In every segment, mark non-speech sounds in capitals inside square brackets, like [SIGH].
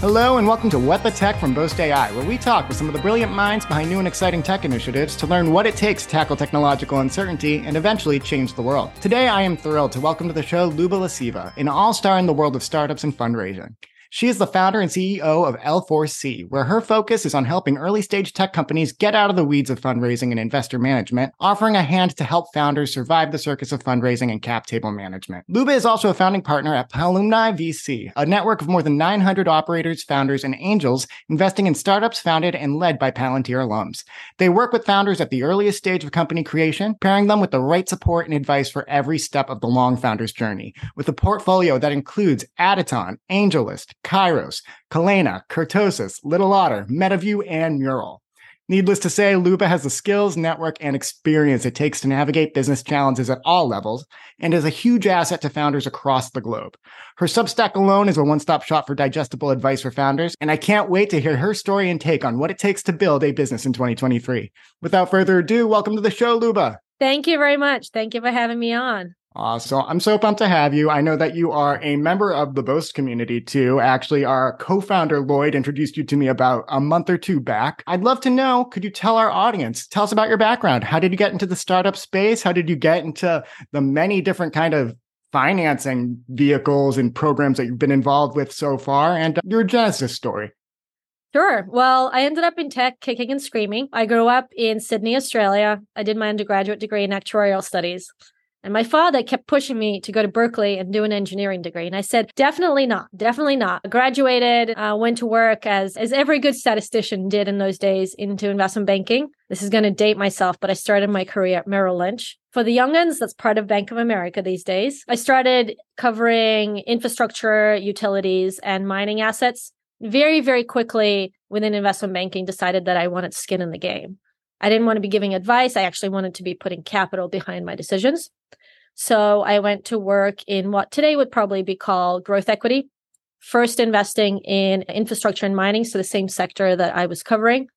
Hello, and welcome to What the Tech from Boast AI, where we talk with some of the brilliant minds behind new and exciting tech initiatives to learn what it takes to tackle technological uncertainty and eventually change the world. Today, I am thrilled to welcome to the show Luba Lesiva, an all star in the world of startups and fundraising. She is the founder and CEO of L4C, where her focus is on helping early stage tech companies get out of the weeds of fundraising and investor management, offering a hand to help founders survive the circus of fundraising and cap table management. Luba is also a founding partner at Palumni VC, a network of more than 900 operators, founders, and angels investing in startups founded and led by Palantir alums. They work with founders at the earliest stage of company creation, pairing them with the right support and advice for every step of the long founder's journey, with a portfolio that includes Adyton, AngelList, Kairos, Kolena, Kurtosis, Little Otter, MetaView, and Mural. Needless to say, Luba has the skills, network, and experience it takes to navigate business challenges at all levels and is a huge asset to founders across the globe. Her Substack alone is a one stop shop for digestible advice for founders, and I can't wait to hear her story and take on what it takes to build a business in 2023. Without further ado, welcome to the show, Luba. Thank you very much. Thank you for having me on. Uh, so I'm so pumped to have you. I know that you are a member of the Boast community too. Actually, our co-founder Lloyd introduced you to me about a month or two back. I'd love to know, could you tell our audience, tell us about your background? How did you get into the startup space? How did you get into the many different kind of financing vehicles and programs that you've been involved with so far and your genesis story? Sure. Well, I ended up in tech kicking and screaming. I grew up in Sydney, Australia. I did my undergraduate degree in actuarial studies. And my father kept pushing me to go to Berkeley and do an engineering degree. And I said, definitely not, definitely not. Graduated, uh, went to work as, as every good statistician did in those days into investment banking. This is going to date myself, but I started my career at Merrill Lynch. For the youngins, that's part of Bank of America these days. I started covering infrastructure, utilities, and mining assets. Very, very quickly within investment banking, decided that I wanted skin in the game. I didn't want to be giving advice. I actually wanted to be putting capital behind my decisions. So I went to work in what today would probably be called growth equity, first investing in infrastructure and mining, so the same sector that I was covering.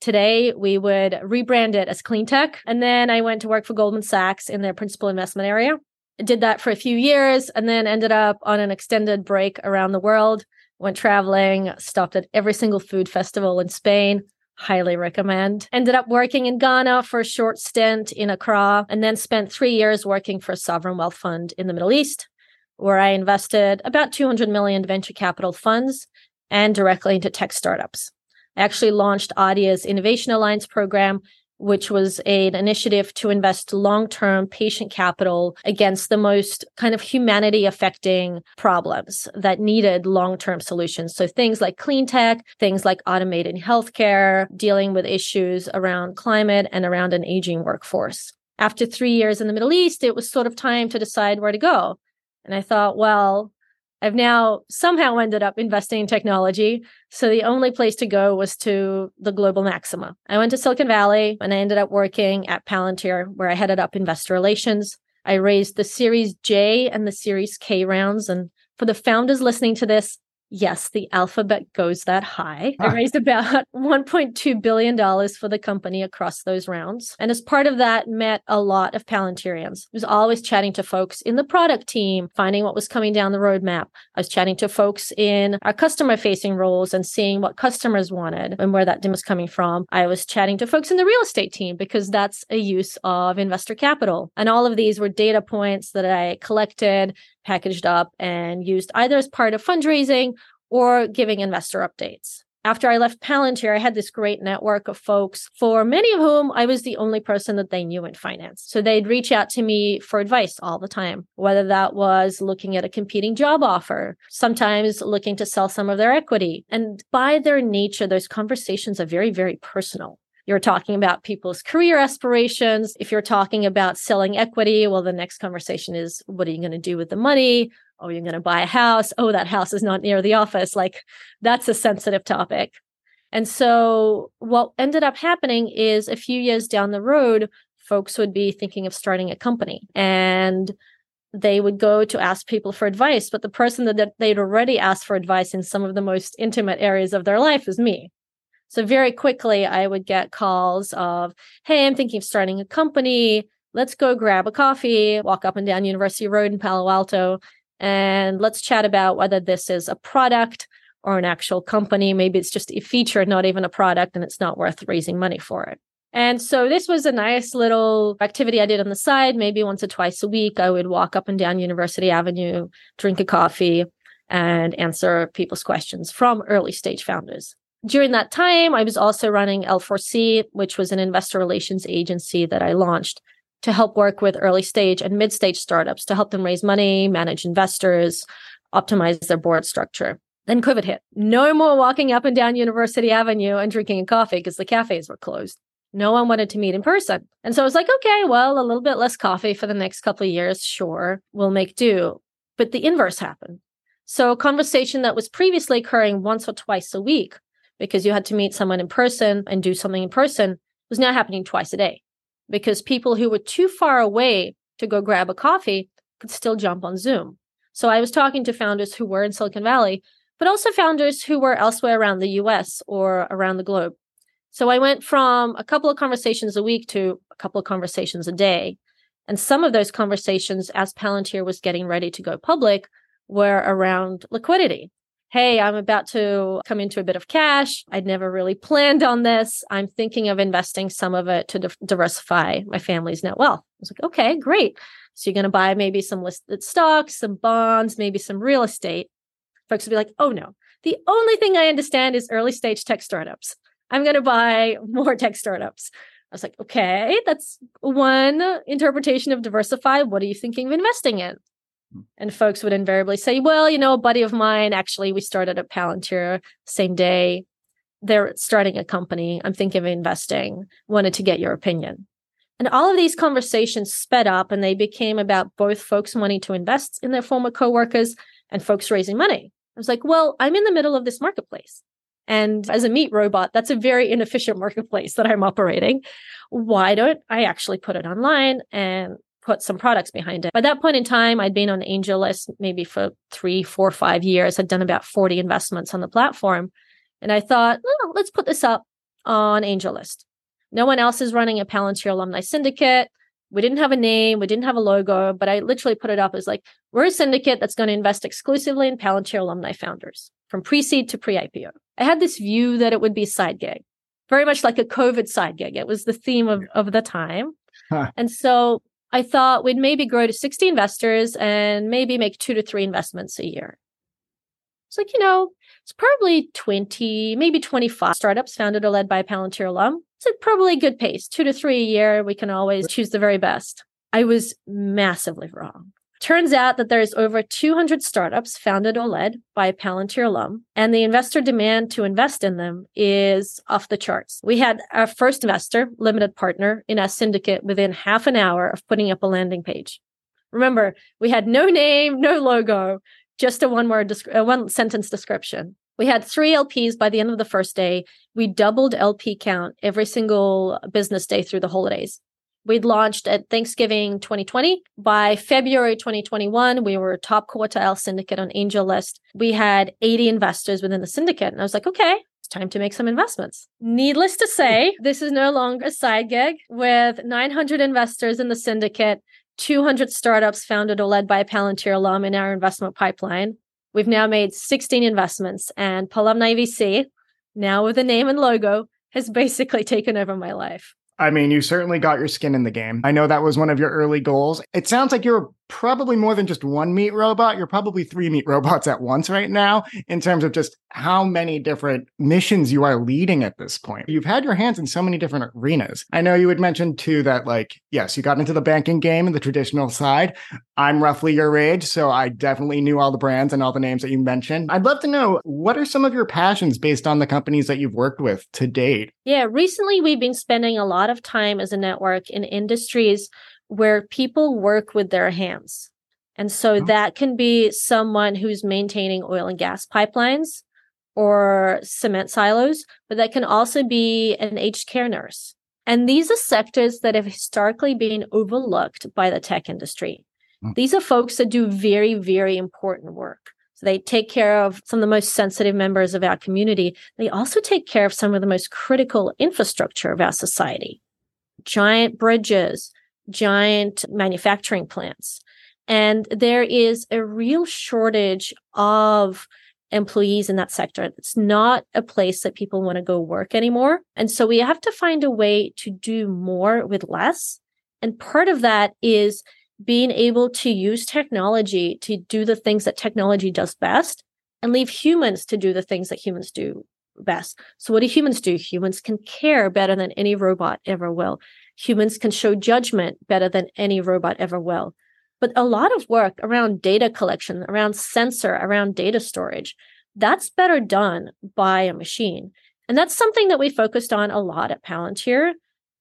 Today, we would rebrand it as clean tech. And then I went to work for Goldman Sachs in their principal investment area. I did that for a few years and then ended up on an extended break around the world, went traveling, stopped at every single food festival in Spain, highly recommend. Ended up working in Ghana for a short stint in Accra, and then spent three years working for a sovereign wealth fund in the Middle East, where I invested about 200 million venture capital funds and directly into tech startups. I actually launched Adia's Innovation Alliance program, which was an initiative to invest long term patient capital against the most kind of humanity affecting problems that needed long term solutions. So things like clean tech, things like automated healthcare, dealing with issues around climate and around an aging workforce. After three years in the Middle East, it was sort of time to decide where to go. And I thought, well, I've now somehow ended up investing in technology. So the only place to go was to the global maxima. I went to Silicon Valley and I ended up working at Palantir, where I headed up investor relations. I raised the Series J and the Series K rounds. And for the founders listening to this, yes, the alphabet goes that high. I ah. raised about [LAUGHS] $1.2 billion for the company across those rounds. And as part of that, met a lot of Palantirians. I was always chatting to folks in the product team, finding what was coming down the roadmap. I was chatting to folks in our customer facing roles and seeing what customers wanted and where that was coming from. I was chatting to folks in the real estate team because that's a use of investor capital. And all of these were data points that I collected packaged up and used either as part of fundraising or giving investor updates. After I left Palantir, I had this great network of folks, for many of whom I was the only person that they knew in finance. So they'd reach out to me for advice all the time, whether that was looking at a competing job offer, sometimes looking to sell some of their equity. And by their nature, those conversations are very, very personal. You're talking about people's career aspirations. If you're talking about selling equity, well, the next conversation is what are you going to do with the money? Oh, you're going to buy a house. Oh, that house is not near the office. Like that's a sensitive topic. And so what ended up happening is a few years down the road, folks would be thinking of starting a company and they would go to ask people for advice. But the person that they'd already asked for advice in some of the most intimate areas of their life was me. So very quickly, I would get calls of, Hey, I'm thinking of starting a company. Let's go grab a coffee, walk up and down University Road in Palo Alto, and let's chat about whether this is a product or an actual company. Maybe it's just a feature, not even a product, and it's not worth raising money for it. And so this was a nice little activity I did on the side. Maybe once or twice a week, I would walk up and down University Avenue, drink a coffee, and answer people's questions from early stage founders. During that time, I was also running L4C, which was an investor relations agency that I launched to help work with early stage and mid stage startups to help them raise money, manage investors, optimize their board structure. Then COVID hit. No more walking up and down University Avenue and drinking a coffee because the cafes were closed. No one wanted to meet in person. And so I was like, okay, well, a little bit less coffee for the next couple of years. Sure, we'll make do. But the inverse happened. So a conversation that was previously occurring once or twice a week because you had to meet someone in person and do something in person was now happening twice a day because people who were too far away to go grab a coffee could still jump on Zoom. So I was talking to founders who were in Silicon Valley, but also founders who were elsewhere around the US or around the globe. So I went from a couple of conversations a week to a couple of conversations a day. And some of those conversations, as Palantir was getting ready to go public, were around liquidity. Hey, I'm about to come into a bit of cash. I'd never really planned on this. I'm thinking of investing some of it to di- diversify my family's net wealth. I was like, okay, great. So you're going to buy maybe some listed stocks, some bonds, maybe some real estate. Folks would be like, oh no, the only thing I understand is early stage tech startups. I'm going to buy [LAUGHS] more tech startups. I was like, okay, that's one interpretation of diversify. What are you thinking of investing in? And folks would invariably say, well, you know, a buddy of mine, actually, we started at Palantir same day. They're starting a company. I'm thinking of investing. Wanted to get your opinion. And all of these conversations sped up and they became about both folks wanting to invest in their former coworkers and folks raising money. I was like, well, I'm in the middle of this marketplace. And as a meat robot, that's a very inefficient marketplace that I'm operating. Why don't I actually put it online and put some products behind it? By that point in time, I'd been on AngelList maybe for three, four, five years. I'd done about 40 investments on the platform. And I thought, oh, let's put this up on AngelList. No one else is running a Palantir alumni syndicate. We didn't have a name, we didn't have a logo, but I literally put it up as like, we're a syndicate that's going to invest exclusively in Palantir alumni founders from pre seed to pre IPO. I had this view that it would be side gig, very much like a COVID side gig. It was the theme of, of the time. Huh. And so I thought we'd maybe grow to 60 investors and maybe make two to three investments a year. It's like, you know, it's probably 20, maybe 25 startups founded or led by a Palantir alum. It's like probably good pace, two to three a year. We can always choose the very best. I was massively wrong. Turns out that there's over 200 startups founded or led by a Palantir alum, and the investor demand to invest in them is off the charts. We had our first investor, limited partner, in our syndicate within half an hour of putting up a landing page. Remember, we had no name, no logo, just a one word, a one sentence description. We had three LPs by the end of the first day. We doubled LP count every single business day through the holidays. We'd launched at Thanksgiving 2020. By February 2021, we were a top quartile syndicate on AngelList. We had 80 investors within the syndicate. And I was like, okay, it's time to make some investments. Needless to say, hmm. this is no longer a side gig with 900 investors in the syndicate, 200 startups founded or led by a Palantir alum in our investment pipeline. We've now made 16 investments, and Palumni VC, now with a name and logo, has basically taken over my life. I mean, you certainly got your skin in the game. I know that was one of your early goals. It sounds like you're probably more than just one meat robot. You're probably three meat robots at once right now in terms of just how many different missions you are leading at this point. You've had your hands in so many different arenas. I know you had mentioned too that, like, yes, you got into the banking game and the traditional side. I'm roughly your age, so I definitely knew all the brands and all the names that you mentioned. I'd love to know what are some of your passions based on the companies that you've worked with to date? Yeah, recently we've been spending a lot of time as a network in industries where people work with their hands. And so oh. that can be someone who's maintaining oil and gas pipelines or cement silos, but that can also be an aged care nurse. And these are sectors that have historically been overlooked by the tech industry. Hmm. These are folks that do very, very important work. So they take care of some of the most sensitive members of our community. They also take care of some of the most critical infrastructure of our society. Giant bridges, giant manufacturing plants. And there is a real shortage of employees in that sector. It's not a place that people want to go work anymore. And so we have to find a way to do more with less. And part of that is being able to use technology to do the things that technology does best and leave humans to do the things that humans do best. So, what do humans do? Humans can care better than any robot ever will. Humans can show judgment better than any robot ever will. But a lot of work around data collection, around sensor, around data storage, that's better done by a machine. And that's something that we focused on a lot at Palantir,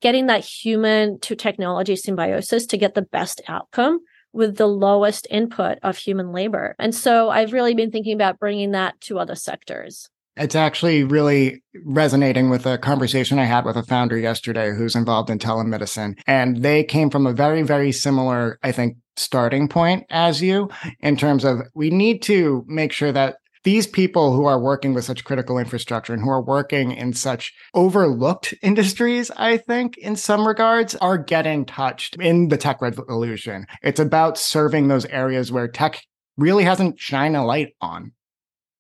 getting that human to technology symbiosis to get the best outcome with the lowest input of human labor. And so I've really been thinking about bringing that to other sectors. It's actually really resonating with a conversation I had with a founder yesterday who's involved in telemedicine. And they came from a very, very similar, I think, starting point as you in terms of we need to make sure that these people who are working with such critical infrastructure and who are working in such overlooked [LAUGHS] industries, I think, in some regards, are getting touched in the tech revolution. It's about serving those areas where tech really hasn't shined a light on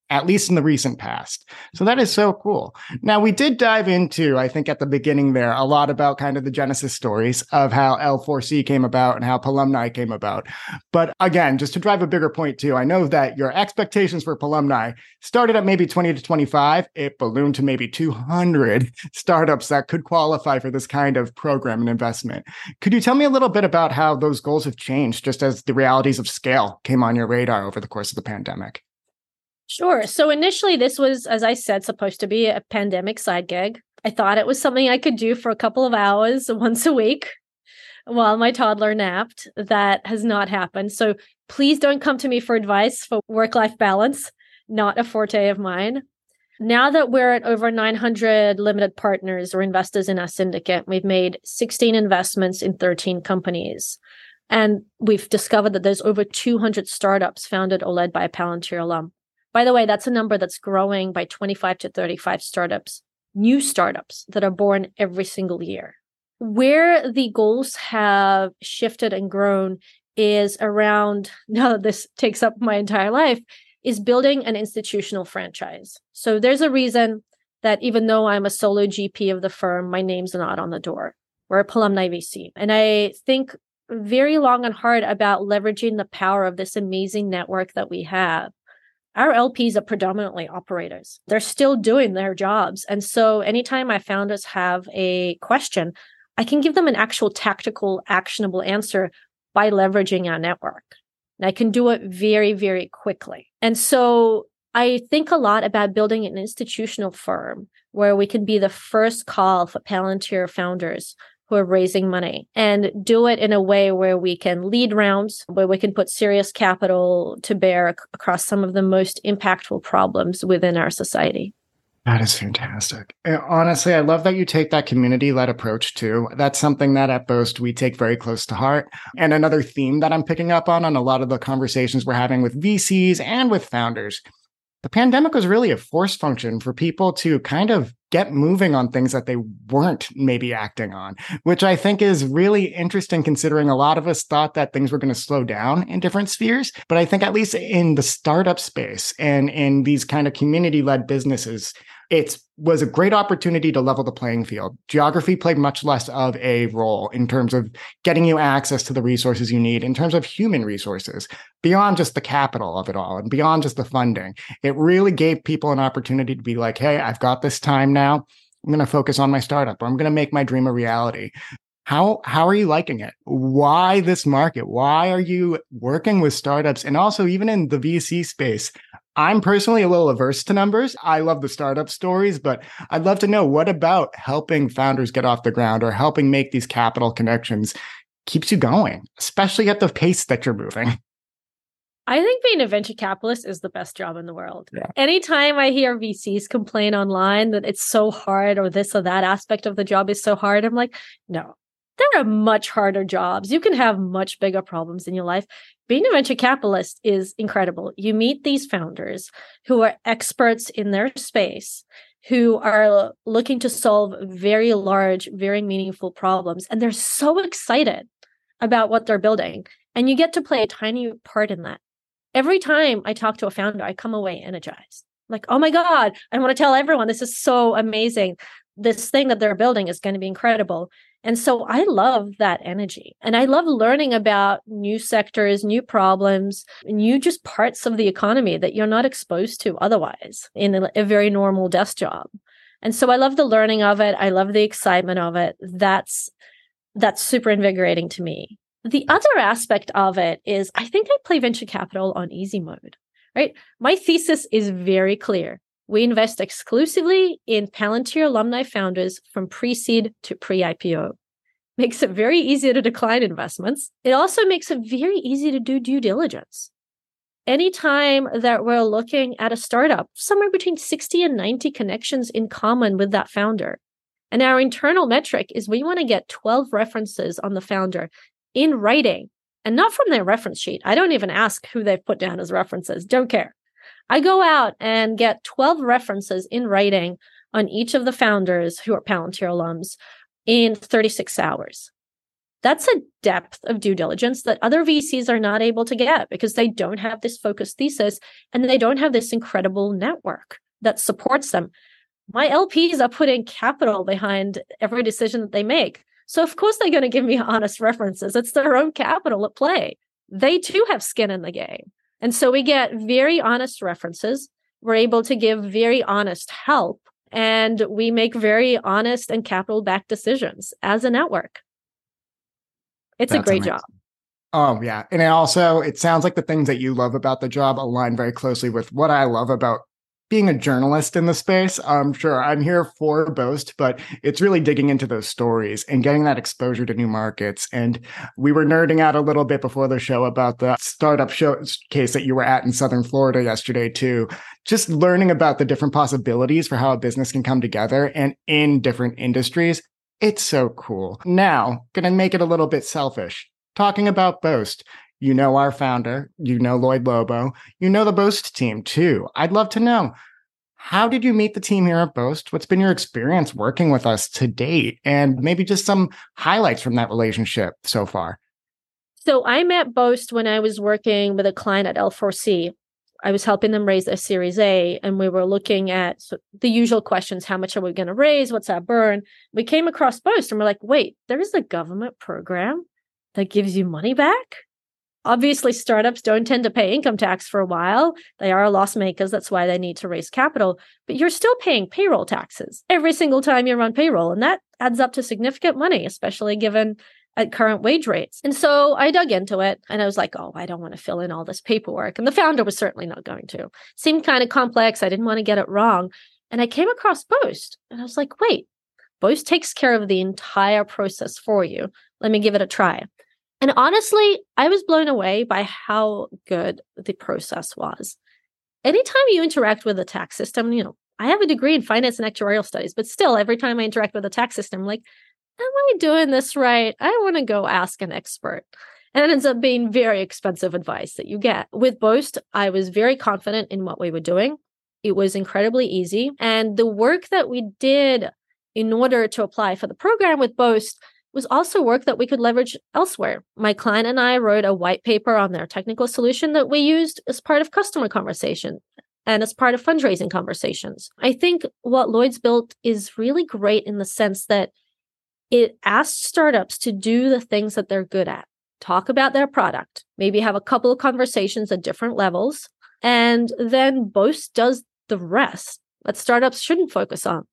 at least in the recent past. So that is so cool. Now, we did dive into, I think at the beginning there, a lot about kind of the genesis stories of how L4C came about and how Palumni came about. But again, just to drive a bigger point too, I know that your expectations for Palumni started at maybe 20 to 25. It ballooned to maybe 200 [LAUGHS] startups that could qualify for this kind of program and investment. Could you tell me a little bit about how those goals have changed just as the realities of scale came on your radar over the course of the pandemic? Sure. So initially, this was, as I said, supposed to be a pandemic side gig. I thought it was something I could do for a couple of hours [LAUGHS] once a week while my toddler napped. That has not happened. So please don't come to me for advice for work life balance, not a forte of mine. Now that we're at over 900 limited partners or investors in our syndicate, we've made 16 investments in 13 companies. And we've discovered that there's over 200 startups founded or led by a Palantir alum. By the way, that's a number that's growing by 25 to 35 startups, new startups that are born every single year. Where the goals have shifted and grown is around, [LAUGHS] now that this takes up my entire life, is building an institutional franchise. So there's a reason that even though I'm a solo GP of the firm, my name's not on the door. We're a Palumni VC. And I think very long and hard about leveraging the power of this amazing network that we have our LPs are predominantly operators. They're still doing their jobs. And so anytime my founders have a question, I can give them an actual tactical, actionable answer by leveraging our network. And I can do it very, very quickly. And so I think a lot about building an institutional firm where we can be the first call for Palantir founders who are raising money and do it in a way where we can lead rounds, where we can put serious capital to bear across some of the most impactful problems within our society. That is fantastic. Eh, honestly, I love that you take that community led approach too. That's something that at Boast we take very close to heart. And another theme that I'm picking up on on a lot of the conversations we're having with VCs and with founders. The pandemic was really a force function for people to kind of get moving on things that they weren't maybe acting on, which I think is really interesting considering a lot of us thought that things were going to slow down in different spheres. But I think at least in the startup space and in these kind of community led businesses, it was a great opportunity to level the playing field. Geography played much less of a role in terms of getting you access to the resources you need, in terms of human resources, beyond just the capital of it all and beyond just the funding. It really gave people an opportunity to be like, hey, I've got this time now. I'm going to focus on my startup or I'm going to make my dream a reality. How how are you liking it? Why this market? Why are you working with startups and also even in the VC space? I'm personally a little averse to numbers. I love the startup stories, but I'd love to know what about helping founders get off the ground or helping make these capital connections keeps you going, especially at the pace that you're moving. I think being a venture capitalist is the best job in the world. Yeah. Anytime I hear VCs complain online that it's so hard or this or that aspect of the job is so hard, I'm like, no, there are much harder jobs. You can have much bigger problems in your life. Being a venture capitalist is incredible. You meet these founders who are experts in their space, who are looking to solve very large, very meaningful problems, and they're so excited about what they're building. And you get to play a tiny part in that. every time I talk to a founder, I come away energized. Like, oh my God, I want to tell everyone this is so amazing. This thing that they're building is going to be incredible. And so I love that energy. And I love learning about new sectors, new problems, new just parts of the economy that you're not exposed to otherwise in a, very normal desk job. And so I love the learning of it. I love the excitement of it. That's that's super invigorating to me. The other aspect of it is I think I play venture capital on easy mode, right? My thesis is very clear. We invest exclusively in Palantir alumni founders from pre seed to pre IPO. Makes it very easy to decline investments. It also makes it very easy to do due diligence. Anytime that we're looking at a startup, somewhere between 60 and 90 connections in common with that founder. And our internal metric is we want to get 12 references on the founder in writing and not from their reference sheet. I don't even ask who they've put down as references, don't care. I go out and get 12 references in writing on each of the founders who are Palantir alums in 36 hours. That's a depth of due diligence that other VCs are not able to get because they don't have this focused thesis and they don't have this incredible network that supports them. My LPs are putting capital behind every decision that they make. So, of course, they're going to give me [LAUGHS] honest references. It's their own capital at play. They too have skin in the game. And so we get very honest references. We're able to give very honest help and we make very honest and capital backed decisions as a network. It's That's a great amazing. job. Oh yeah. And it also it sounds like the things that you love about the job align very closely with what I love about being a journalist in the space, I'm sure I'm here for Boast, but it's really digging into those stories and getting that exposure to new markets. And we were nerding out a little bit before the show about the startup showcase that you were at in Southern Florida yesterday, too. Just learning about the different possibilities for how a business can come together and in different industries. It's so cool. Now, gonna make it a little bit selfish. Talking about Boast, you know our founder, you know Lloyd Lobo, you know the Boast team too. I'd love to know how did you meet the team here at Boast? What's been your experience working with us to date? And maybe just some highlights from that relationship so far. So I met Boast when I was working with a client at L4C. I was helping them raise a Series A, and we were looking at the usual questions: How much are we going to raise? What's our burn? We came across Boast, and we're like, "Wait, there is a government program that gives you money back." Obviously, startups don't tend to pay income tax for a while. They are loss makers. That's why they need to raise capital. But you're still paying payroll taxes every single time you're on payroll. And that adds up to significant money, especially given at current wage rates. And so I dug into it and I was like, oh, I don't want to fill in all this paperwork. And the founder was certainly not going to. seemed kind of complex. I didn't want to get it wrong. And I came across Boast and I was like, wait, Boast takes care of the entire process for you. Let me give it a try. And honestly, I was blown away by how good the process was. Anytime you interact with the tax system, you know, I have a degree in finance and actuarial studies, but still, every time I interact with the tax system, like, am I doing this right? I want to go ask an expert. And it ends up being very expensive advice that you get. With Boast, I was very confident in what we were doing. It was incredibly easy. And the work that we did in order to apply for the program with Boast was also work that we could leverage elsewhere. My client and I wrote a white paper on their technical solution that we used as part of customer conversation and as part of fundraising conversations. I think what Lloyd's built is really great in the sense that it asks startups to do the things that they're good at, talk about their product, maybe have a couple of conversations at different levels, and then Boast does the rest that startups shouldn't focus on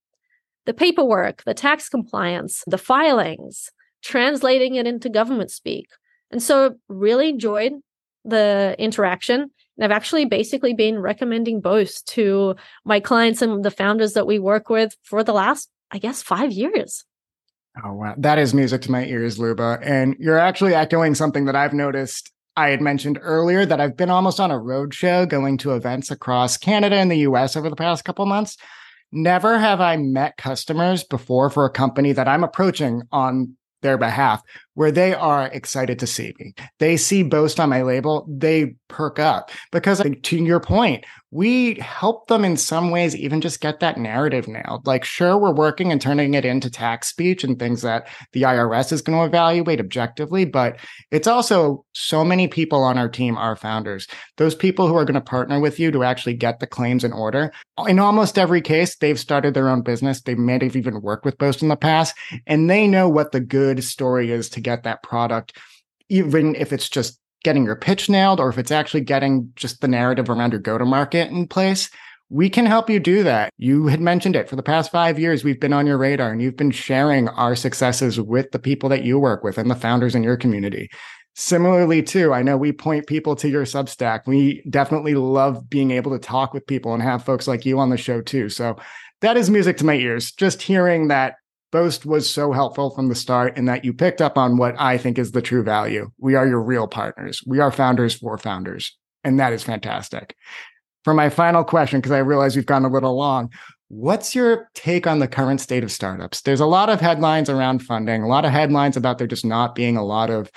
the paperwork, the tax compliance, the filings, translating it into government speak. And so really enjoyed the interaction. And I've actually basically been recommending Boast to my clients and the founders that we work with for the last, I guess, five years. Oh, wow. That is music to my ears, Luba. And you're actually echoing something that I've noticed I had mentioned earlier that I've been almost on a roadshow going to events across Canada and the US over the past couple months. Never have I met customers before for a company that I'm approaching on their behalf where they are excited to see me. They see Boast on my label, they perk up because to your point, we help them in some ways even just get that narrative nailed. Like, sure, we're working and turning it into tax speech and things that the IRS is going to evaluate objectively, but it's also so many people on our team are founders. Those people who are going to partner with you to actually get the claims in order. In almost every case, they've started their own business. They may have even worked with Boast in the past, and they know what the good story is to get that product even if it's just getting your pitch nailed or if it's actually getting just the narrative around your go to market in place, we can help you do that. You had mentioned it for the past five years. We've been on your radar and you've been sharing our successes with the people that you work with and the founders in your community. Similarly, too, I know we point people to your Substack. We definitely love being able to talk with people and have folks like you on the show, too. So that is music to my ears. Just hearing that Boast was so helpful from the start in that you picked up on what I think is the true value. We are your real partners. We are founders for founders. And that is fantastic. For my final question, because I realize we've gone a little long, what's your take on the current state of startups? There's a lot of headlines around funding, a lot of headlines about there just not being a lot of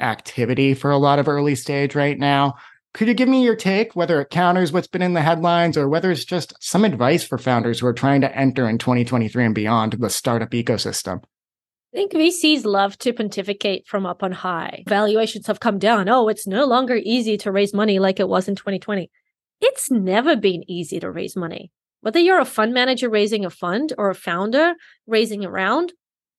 activity for a lot of early stage right now. Could you give me your take, whether it counters what's been in the headlines or whether it's just some advice for founders who are trying to enter in 2023 and beyond the startup ecosystem? I think VCs love to pontificate from up on high. Valuations have come down. Oh, it's no longer easy to raise money like it was in 2020. It's never been easy to raise money. Whether you're a fund manager raising a fund or a founder raising a round,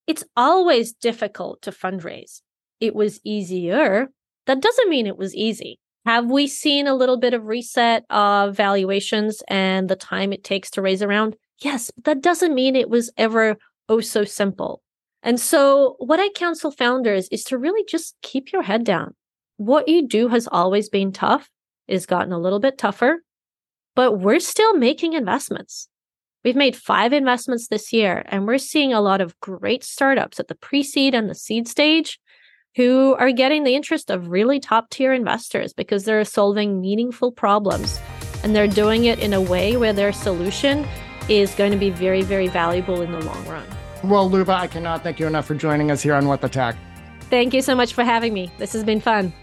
it's always difficult to fundraise. It was easier. That doesn't mean it was easy. Have we seen a little bit of reset of valuations and the time it takes to raise around? Yes, but that doesn't mean it was ever oh so simple. And so, what I counsel founders is to really just keep your head down. What you do has always been tough, it has gotten a little bit tougher, but we're still making investments. We've made five investments this year, and we're seeing a lot of great startups at the pre seed and the seed stage who are getting the interest of really top tier investors because they're solving meaningful problems and they're doing it in a way where their solution is going to be very, very valuable in the long run. Well, Luba, I cannot thank you enough for joining us here on What the Tech. Thank you so much for having me. This has been fun.